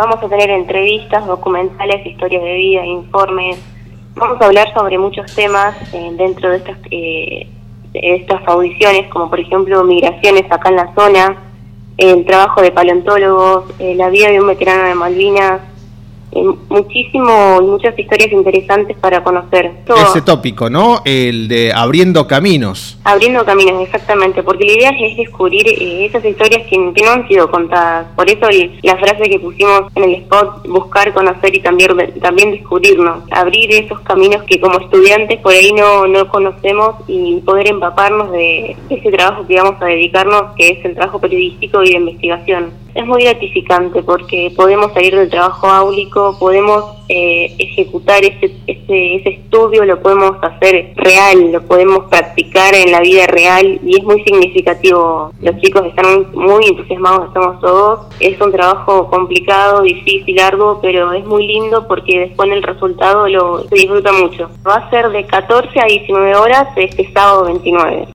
Vamos a tener entrevistas, documentales, historias de vida, informes. Vamos a hablar sobre muchos temas eh, dentro de estas, eh, estas audiciones, como por ejemplo migraciones acá en la zona, el trabajo de paleontólogos, eh, la vida de un veterano de Malvinas, eh, muchísimo, muchas historias interesantes para conocer. Ese tópico, ¿no? El de abriendo caminos. Abriendo caminos, exactamente, porque la idea es descubrir eh, esas historias que, no han sido contadas. Por eso la frase que pusimos en el spot, buscar, conocer y también, también descubrirnos. Abrir esos caminos que como estudiantes por ahí no, no conocemos y poder empaparnos de ese trabajo que vamos a dedicarnos, que es el trabajo periodístico y de investigación. Es muy gratificante porque podemos salir del trabajo áulico, podemos eh, ejecutar ese, ese, ese estudio, lo podemos hacer real, lo podemos practicar en la vida real y es muy significativo. Los chicos están muy entusiasmados, estamos todos. Es un trabajo complicado, difícil, largo, pero es muy lindo porque después el resultado lo se disfruta mucho. Va a ser de 14 a 19 horas este sábado 29.